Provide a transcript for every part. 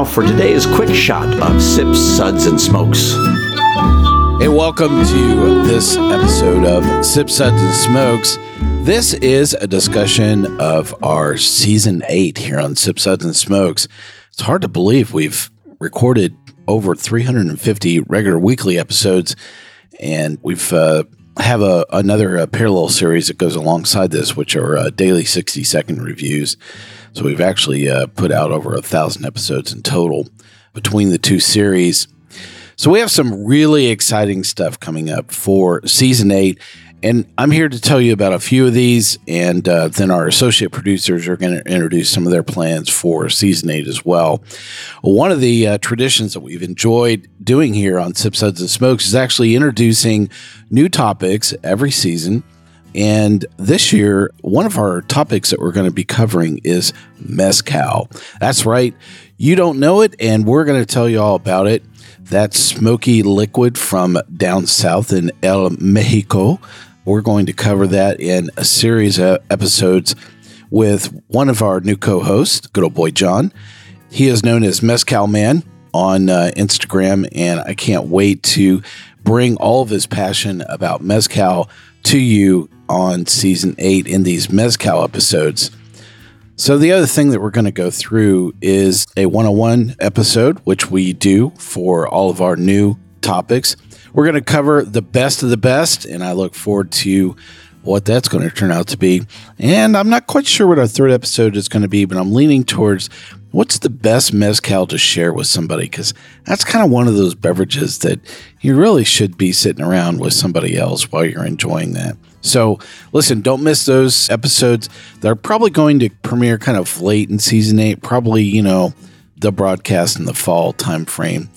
now for today's quick shot of Sips, Suds, and Smokes. Hey, welcome to this episode of Sips, Suds, and Smokes. This is a discussion of our season eight here on Sips, Suds, and Smokes. It's hard to believe we've recorded over 350 regular weekly episodes, and we've uh, have a another uh, parallel series that goes alongside this, which are uh, daily 60 second reviews. So we've actually uh, put out over a thousand episodes in total between the two series. So we have some really exciting stuff coming up for season eight. And I'm here to tell you about a few of these, and uh, then our associate producers are going to introduce some of their plans for season eight as well. One of the uh, traditions that we've enjoyed doing here on Sip Suds and Smokes is actually introducing new topics every season. And this year, one of our topics that we're going to be covering is Mezcal. That's right. You don't know it, and we're going to tell you all about it. That smoky liquid from down south in El Mexico. We're going to cover that in a series of episodes with one of our new co hosts, good old boy John. He is known as Mezcal Man on uh, Instagram, and I can't wait to bring all of his passion about Mezcal to you on season eight in these Mezcal episodes. So, the other thing that we're going to go through is a 101 episode, which we do for all of our new topics. We're going to cover the best of the best, and I look forward to what that's going to turn out to be. And I'm not quite sure what our third episode is going to be, but I'm leaning towards what's the best mezcal to share with somebody because that's kind of one of those beverages that you really should be sitting around with somebody else while you're enjoying that. So, listen, don't miss those episodes. They're probably going to premiere kind of late in season eight, probably, you know, the broadcast in the fall time frame.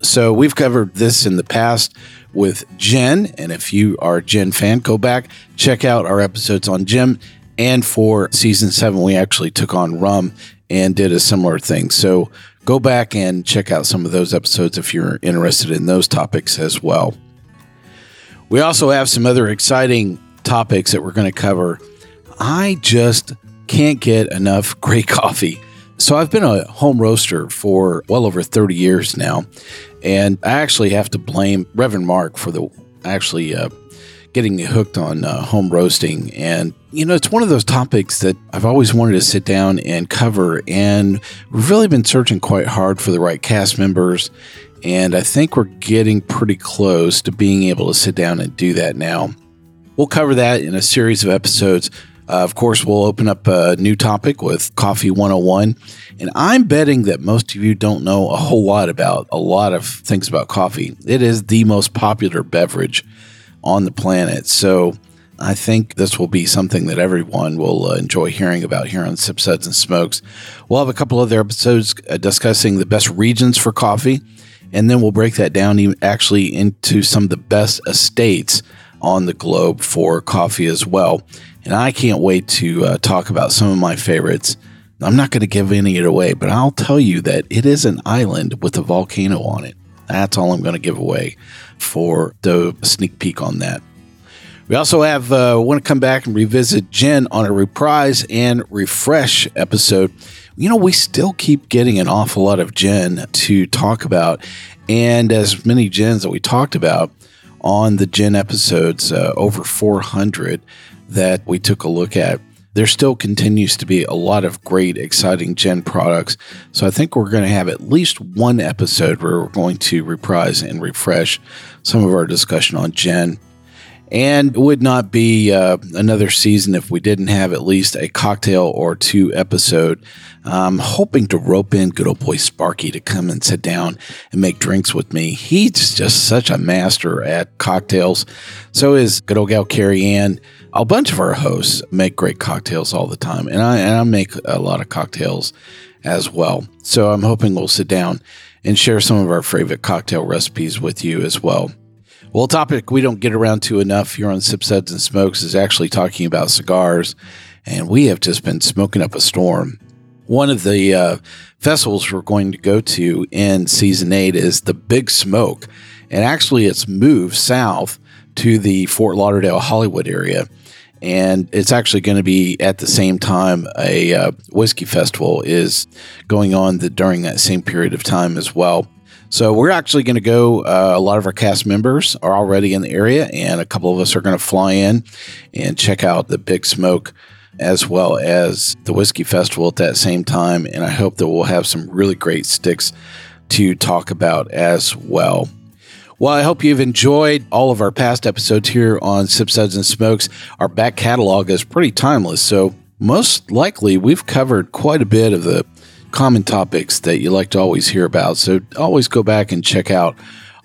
So, we've covered this in the past with Gin. And if you are a Gin fan, go back, check out our episodes on Gin. And for season seven, we actually took on rum and did a similar thing. So, go back and check out some of those episodes if you're interested in those topics as well. We also have some other exciting topics that we're going to cover. I just can't get enough great coffee. So I've been a home roaster for well over 30 years now. And I actually have to blame Reverend Mark for the actually uh, getting hooked on uh, home roasting. And, you know, it's one of those topics that I've always wanted to sit down and cover. And we've really been searching quite hard for the right cast members. And I think we're getting pretty close to being able to sit down and do that now. We'll cover that in a series of episodes. Uh, of course, we'll open up a new topic with Coffee 101. And I'm betting that most of you don't know a whole lot about a lot of things about coffee. It is the most popular beverage on the planet. So I think this will be something that everyone will uh, enjoy hearing about here on Sip Suds and Smokes. We'll have a couple other episodes uh, discussing the best regions for coffee. And then we'll break that down even, actually into some of the best estates on the globe for coffee as well. And I can't wait to uh, talk about some of my favorites. I'm not going to give any of it away, but I'll tell you that it is an island with a volcano on it. That's all I'm going to give away for the sneak peek on that. We also have uh, want to come back and revisit Gin on a reprise and refresh episode. You know, we still keep getting an awful lot of Gin to talk about, and as many Gins that we talked about, on the Gin episodes, uh, over 400 that we took a look at. There still continues to be a lot of great, exciting Gin products. So I think we're going to have at least one episode where we're going to reprise and refresh some of our discussion on Gin. And it would not be uh, another season if we didn't have at least a cocktail or two episode. I'm hoping to rope in good old boy Sparky to come and sit down and make drinks with me. He's just such a master at cocktails. So is good old gal Carrie Ann. A bunch of our hosts make great cocktails all the time, and I, and I make a lot of cocktails as well. So I'm hoping we'll sit down and share some of our favorite cocktail recipes with you as well. Well, a topic we don't get around to enough here on Sip Suds and Smokes is actually talking about cigars, and we have just been smoking up a storm. One of the uh, festivals we're going to go to in season eight is the Big Smoke, and actually it's moved south to the Fort Lauderdale Hollywood area. And it's actually going to be at the same time a uh, whiskey festival is going on the, during that same period of time as well. So we're actually going to go. Uh, a lot of our cast members are already in the area, and a couple of us are going to fly in and check out the Big Smoke as well as the Whiskey Festival at that same time. And I hope that we'll have some really great sticks to talk about as well. Well, I hope you've enjoyed all of our past episodes here on Sip Suds and Smokes. Our back catalog is pretty timeless, so most likely we've covered quite a bit of the common topics that you like to always hear about. So always go back and check out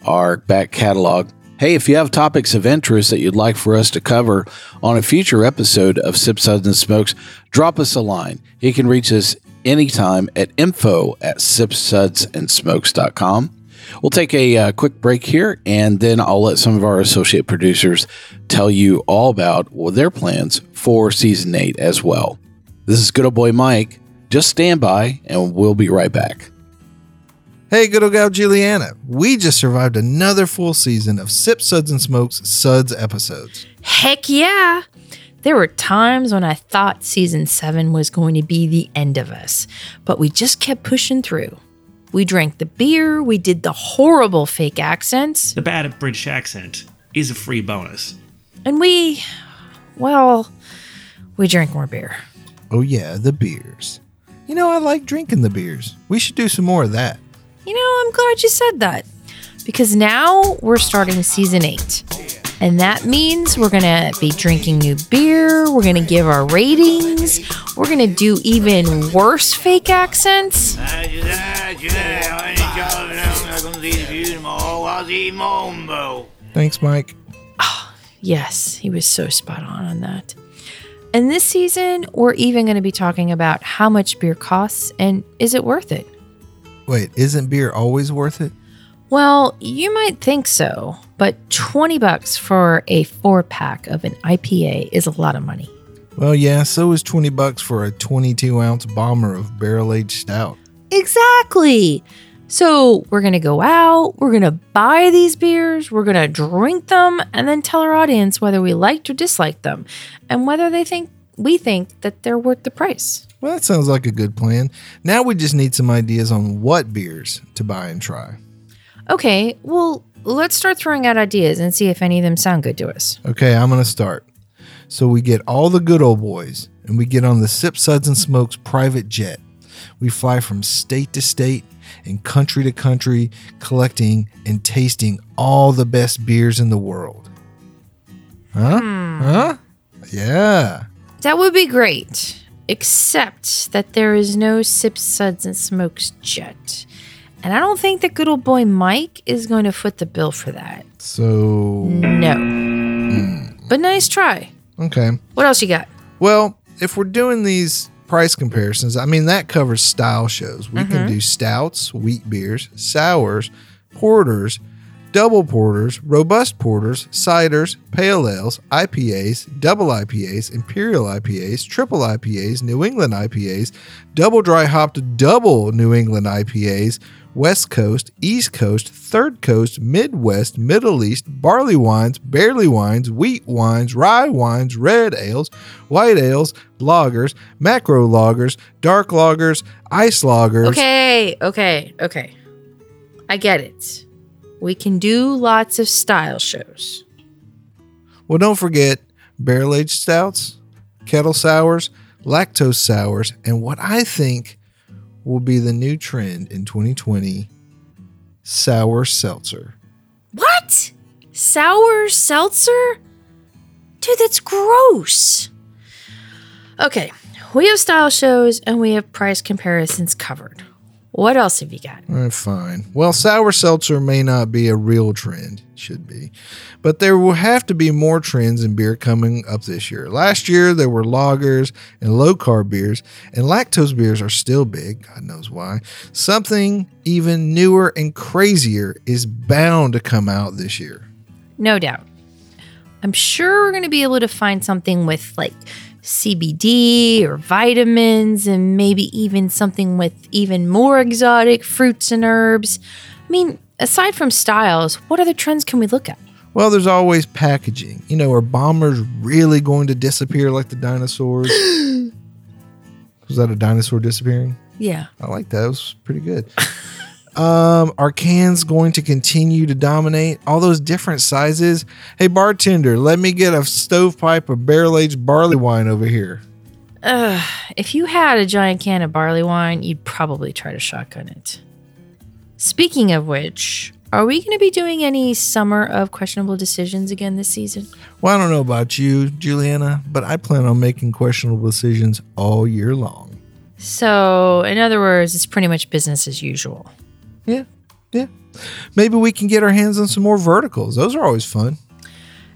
our back catalog. Hey, if you have topics of interest that you'd like for us to cover on a future episode of Sip Suds and Smokes, drop us a line. You can reach us anytime at info at sipsudsandsmokes.com. We'll take a uh, quick break here, and then I'll let some of our associate producers tell you all about well, their plans for season eight as well. This is good old boy Mike. Just stand by, and we'll be right back. Hey, good old gal Juliana. We just survived another full season of Sip Suds and Smokes Suds episodes. Heck yeah! There were times when I thought season seven was going to be the end of us, but we just kept pushing through. We drank the beer, we did the horrible fake accents, The bad British accent is a free bonus. and we, well, we drank more beer. Oh, yeah, the beers. You know, I like drinking the beers. We should do some more of that. You know, I'm glad you said that because now we're starting season eight. And that means we're going to be drinking new beer. We're going to give our ratings. We're going to do even worse fake accents. Thanks, Mike. Ah, yes, he was so spot on on that. And this season, we're even going to be talking about how much beer costs and is it worth it? Wait, isn't beer always worth it? Well, you might think so, but 20 bucks for a four pack of an IPA is a lot of money. Well, yeah, so is 20 bucks for a 22 ounce bomber of barrel aged stout. Exactly. So we're going to go out, we're going to buy these beers, we're going to drink them, and then tell our audience whether we liked or disliked them and whether they think we think that they're worth the price. Well, that sounds like a good plan. Now we just need some ideas on what beers to buy and try. Okay, well, let's start throwing out ideas and see if any of them sound good to us. Okay, I'm going to start. So we get all the good old boys and we get on the Sip Suds and Smokes private jet. We fly from state to state and country to country, collecting and tasting all the best beers in the world. Huh? Hmm. Huh? Yeah. That would be great, except that there is no Sip Suds and Smokes jet. And I don't think that good old boy Mike is going to foot the bill for that. So, No. Hmm. But nice try. okay. What else you got? Well, if we're doing these price comparisons, I mean, that covers style shows. We can mm-hmm. do stouts, wheat beers, sours, porters, double porters, robust porters, ciders, pale ales, IPAs, double IPAs, imperial IPAs, triple IPAs, New England IPAs, double dry hopped double New England IPAs, West Coast, East Coast, Third Coast, Midwest, Middle East, barley wines, barley wines, wheat wines, rye wines, red ales, white ales, lagers, macro lagers, dark lagers, ice lagers. Okay, okay, okay. I get it. We can do lots of style shows. Well, don't forget barrel aged stouts, kettle sours, lactose sours, and what I think will be the new trend in 2020 sour seltzer. What? Sour seltzer? Dude, that's gross. Okay, we have style shows and we have price comparisons covered. What else have you got? All right, fine. Well, sour seltzer may not be a real trend, should be, but there will have to be more trends in beer coming up this year. Last year, there were lagers and low carb beers, and lactose beers are still big. God knows why. Something even newer and crazier is bound to come out this year. No doubt. I'm sure we're going to be able to find something with like CBD or vitamins and maybe even something with even more exotic fruits and herbs. I mean, aside from styles, what other trends can we look at? Well, there's always packaging. You know, are bombers really going to disappear like the dinosaurs? was that a dinosaur disappearing? Yeah. I like that. It was pretty good. um, are cans going to continue to dominate? All those different sizes. Hey, bartender, let me get a stovepipe of barrel aged barley wine over here. Ugh, If you had a giant can of barley wine, you'd probably try to shotgun it. Speaking of which, are we going to be doing any summer of questionable decisions again this season? Well, I don't know about you, Juliana, but I plan on making questionable decisions all year long. So, in other words, it's pretty much business as usual. Yeah, yeah. Maybe we can get our hands on some more verticals. Those are always fun.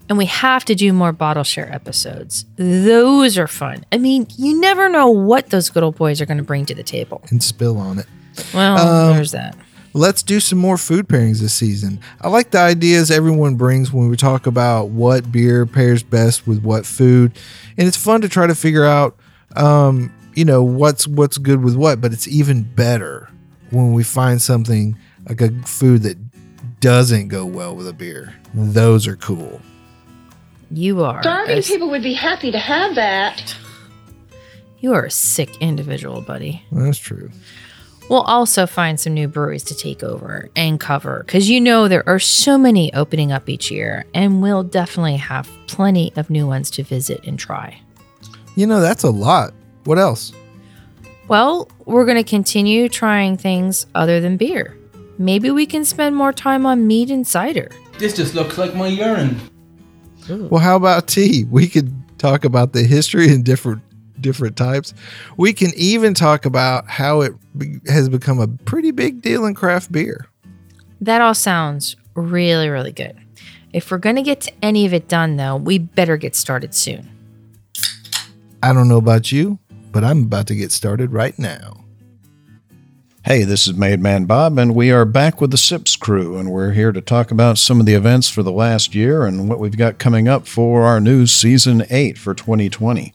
And we have to do more bottle share episodes. Those are fun. I mean, you never know what those good old boys are going to bring to the table. And spill on it. Well, there's that. Let's do some more food pairings this season. I like the ideas everyone brings when we talk about what beer pairs best with what food, and it's fun to try to figure out, um, you know, what's what's good with what. But it's even better when we find something like a food that doesn't go well with a beer. Those are cool. You are. Starving a- people would be happy to have that. You are a sick individual, buddy. That's true. We'll also find some new breweries to take over and cover because you know there are so many opening up each year, and we'll definitely have plenty of new ones to visit and try. You know, that's a lot. What else? Well, we're going to continue trying things other than beer. Maybe we can spend more time on mead and cider. This just looks like my urine. Well, how about tea? We could talk about the history and different different types. We can even talk about how it be- has become a pretty big deal in craft beer. That all sounds really, really good. If we're going to get to any of it done, though, we better get started soon. I don't know about you, but I'm about to get started right now. Hey, this is Made Man Bob, and we are back with the SIPS crew, and we're here to talk about some of the events for the last year and what we've got coming up for our new season eight for 2020.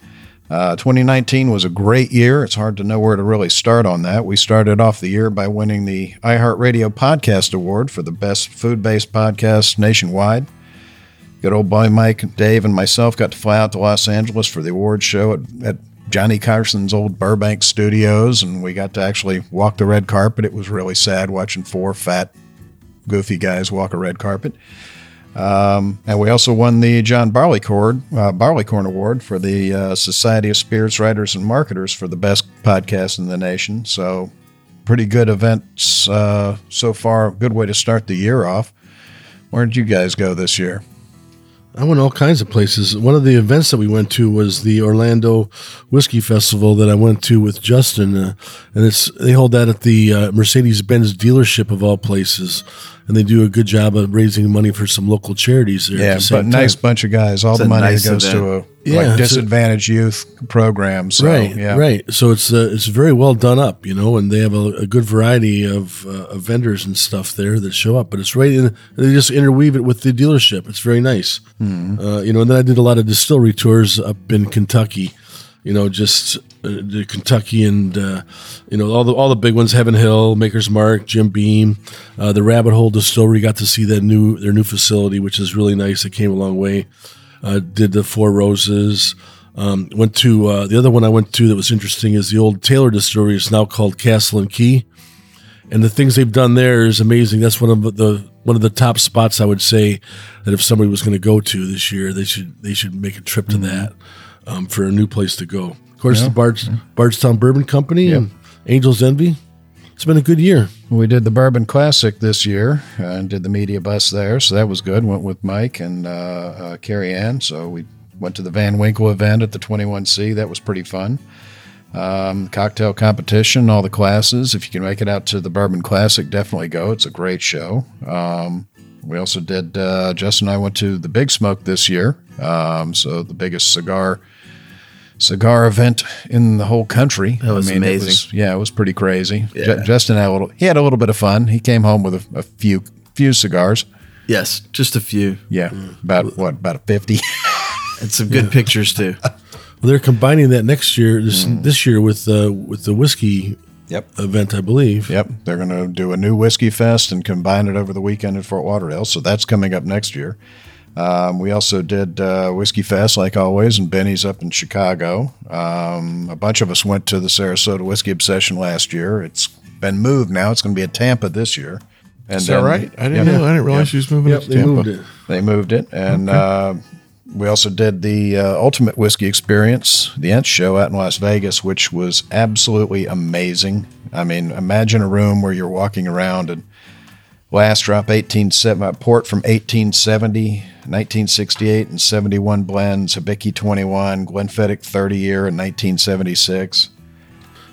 Uh, 2019 was a great year. It's hard to know where to really start on that. We started off the year by winning the iHeartRadio Podcast Award for the best food based podcast nationwide. Good old boy Mike, Dave, and myself got to fly out to Los Angeles for the awards show at, at Johnny Carson's old Burbank studios, and we got to actually walk the red carpet. It was really sad watching four fat, goofy guys walk a red carpet. Um, and we also won the John Barleycorn, uh, Barleycorn Award for the uh, Society of Spirits Writers and Marketers for the best podcast in the nation. So, pretty good events uh, so far. Good way to start the year off. Where did you guys go this year? I went all kinds of places. One of the events that we went to was the Orlando Whiskey Festival that I went to with Justin, uh, and it's they hold that at the uh, Mercedes Benz dealership of all places, and they do a good job of raising money for some local charities there. Yeah, the same but nice time. bunch of guys. All It's the money nice goes to a event. Yeah, like it's a- disadvantaged youth program. So, right, yeah. right. So it's uh, it's very well done up, you know, and they have a, a good variety of, uh, of vendors and stuff there that show up. But it's right in. They just interweave it with the dealership. It's very nice, uh, you know. And then I did a lot of distillery tours up in Kentucky, you know, just uh, the Kentucky and uh, you know all the all the big ones: Heaven Hill, Maker's Mark, Jim Beam, uh, the Rabbit Hole Distillery. Got to see that new their new facility, which is really nice. It came a long way. Uh, did the Four Roses. Um, went to uh, the other one I went to that was interesting is the old Taylor Distillery. It's now called Castle and Key, and the things they've done there is amazing. That's one of the one of the top spots I would say that if somebody was going to go to this year, they should they should make a trip to that um, for a new place to go. Of course, the Bard's, Bardstown Bourbon Company and Angels Envy. It's been a good year. We did the Bourbon Classic this year uh, and did the media bus there, so that was good. Went with Mike and uh, uh, Carrie Ann. So we went to the Van Winkle event at the 21C. That was pretty fun. Um, cocktail competition, all the classes. If you can make it out to the Bourbon Classic, definitely go. It's a great show. Um, we also did. Uh, Justin and I went to the Big Smoke this year. Um, so the biggest cigar cigar event in the whole country. That was it amazing. was- yeah, it was pretty crazy. Ju- Yeah. Justin had a little. He had a little bit of fun. He came home with a, a few few cigars. Yes, just a few. Yeah, about what about a fifty. And some good pictures too. Well, they're combining that next year, this this year with uh, with the whiskey yep. event, I believe. Yep, they're going to do a new whiskey fest and combine it over the weekend in Fort Lauderdale. So that's coming up next year. Um, we also did uh, Whiskey Fest, like always, and Binny's up in Chicago. Um, a bunch of us went to the Sarasota Whiskey Obsession last year. It's been moved now. It's going to be at Tampa this year. And Is that then- right? I didn't Yep. know. I didn't realize she was moving Yep, to they Tampa. moved it. They moved it, and uh, we also did the uh, Ultimate Whiskey Experience, the Ent Show out in Las Vegas, which was absolutely amazing. I mean, imagine a room where you're walking around and last drop 1870 uh, port from 1870, 1968, and 71 blends, Hibiki 21, Glenfiddich 30 year in 1976.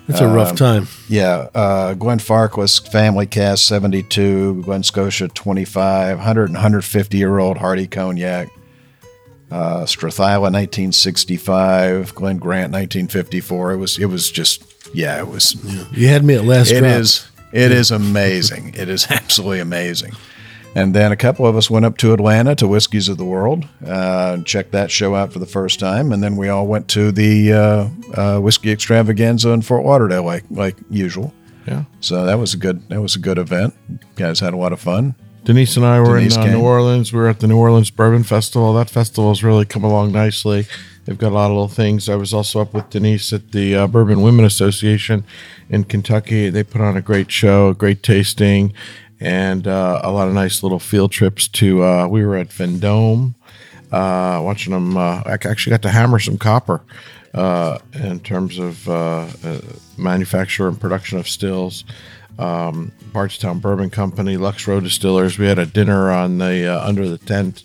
It's a rough Um, time. Yeah, uh, Glenn Farkless Family Cast 72, Glen Scotia 25, 100 and 150 year old Hardy Cognac, uh, Strathisla 1965, Glen Grant 1954. It was it was just yeah, it was You had me at last it drop. is it is amazing. it is absolutely amazing. And then a couple of us went up to Atlanta to Whiskeys of the World, uh, and checked that show out for the first time, and then we all went to the uh, uh, whiskey extravaganza in Fort Lauderdale, like like usual. Yeah. So that was a good that was a good event. guys had a lot of fun. Denise and I were Denise in uh. New Orleans. We were at the New Orleans Bourbon Festival. That festival has really come along nicely. They've got a lot of little things. I was also up with Denise at the uh, Bourbon Women Association in Kentucky. They put on a great show, great tasting, and uh, a lot of nice little field trips to. Uh, we were at Vendome, uh, watching them. Uh, I actually got to hammer some copper uh, in terms of uh, uh, manufacture and production of stills um, Bardstown Bourbon Company, Lux Row Distillers. We had a dinner on the uh, under the tent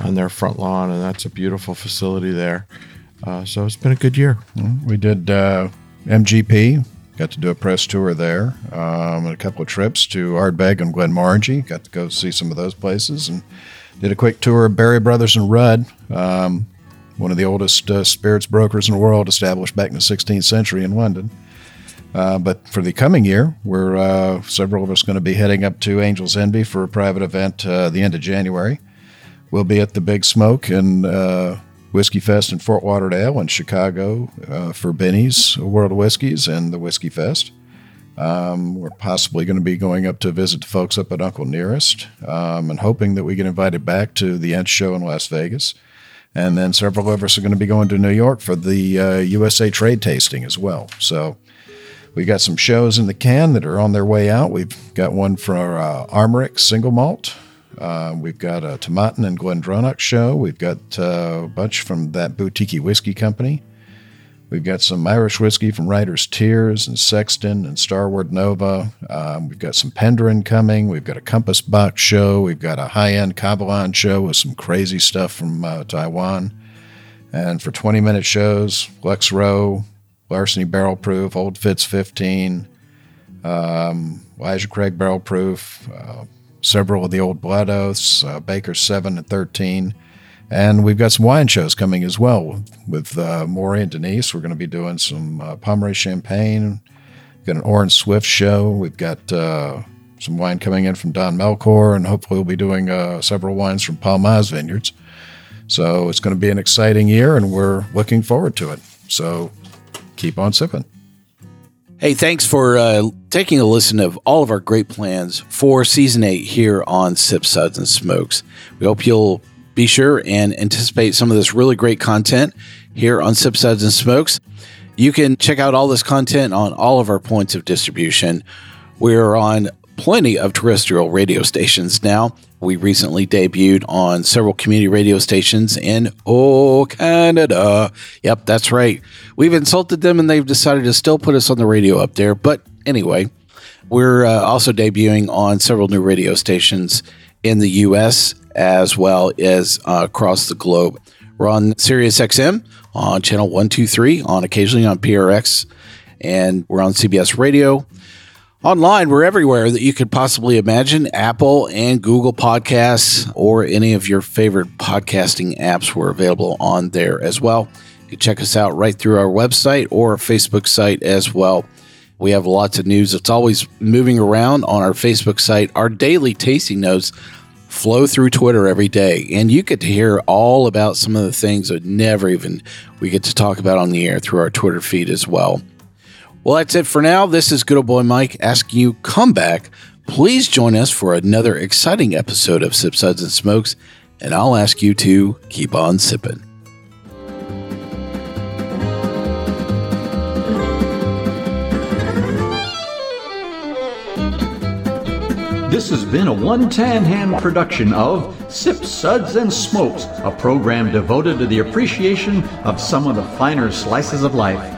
on their front lawn, and that's a beautiful facility there. Uh, so it's been a good year. We did uh, MGP. Got to do a press tour there, um, and a couple of trips to Ardbeg and Glenmorangie. Got to go see some of those places, and did a quick tour of Berry Brothers and Rudd, um, one of the oldest uh, spirits brokers in the world, established back in the 16th century in London. Uh, but for the coming year, we're uh, several of us going to be heading up to Angels Envy for a private event uh, the end of January. We'll be at the Big Smoke and Whiskey Fest in Fort Lauderdale and Chicago uh, for Binny's World of Whiskeys and the Whiskey Fest. Um, we're possibly going to be going up to visit the folks up at Uncle Nearest um, and hoping that we get invited back to the Ent Show in Las Vegas. And then several of us are going to be going to New York for the uh, USA Trade Tasting as well. So we got some shows in the can that are on their way out. We've got one for uh, Armorik Single Malt. Uh, we've got a Tomatin and Glendronach show. We've got uh, a bunch from that boutique whiskey company. We've got some Irish whiskey from Writer's Tears and Sexton and Starward Nova. Um, we've got some Penderyn coming. We've got a Compass Box show. We've got a high end Kavalan show with some crazy stuff from uh, Taiwan. And for 20 minute shows, Lux Row, Larceny Barrel Proof, Old Fitz 15, um, Elijah Craig Barrel Proof, uh, several of the old Blood Oaths, uh, Baker 7 and 13. And we've got some wine shows coming as well with uh, Maury and Denise. We're going to be doing some uh, Pommery Champagne. We've got an Orin Swift show. We've got uh, some wine coming in from Don Melchor, and hopefully we'll be doing uh, several wines from Palmaz Vineyards. So it's going to be an exciting year, and we're looking forward to it. So keep on sipping. Hey, thanks for uh, taking a listen of all of our great plans for season eight here on Sip Suds and Smokes. We hope you'll be sure and anticipate some of this really great content here on Sip Suds and Smokes. You can check out all this content on all of our points of distribution. We're on plenty of terrestrial radio stations now. We recently debuted on several community radio stations in oh Canada. Yep, that's right. We've insulted them and they've decided to still put us on the radio up there. But anyway, we're uh, also debuting on several new radio stations in the U.S. as well as uh, across the globe. We're on Sirius XM on channel 123, on occasionally on PRX, and we're on CBS Radio. Online, we're everywhere that you could possibly imagine Apple and Google Podcasts or any of your favorite podcasting apps. We're available on there as well. You can check us out right through our website or our Facebook site as well. We have lots of news It's always moving around on our Facebook site. Our daily tasting notes flow through Twitter every day, and you get to hear all about some of the things that never even we get to talk about on the air through our Twitter feed as well. Well, that's it for now. This is Good Old Boy Mike asking you come back. Please join us for another exciting episode of Sip Suds and Smokes and I'll ask you to keep on sipping. This has been a one tan hand production of Sip Suds and Smokes, a program devoted to the appreciation of some of the finer slices of life.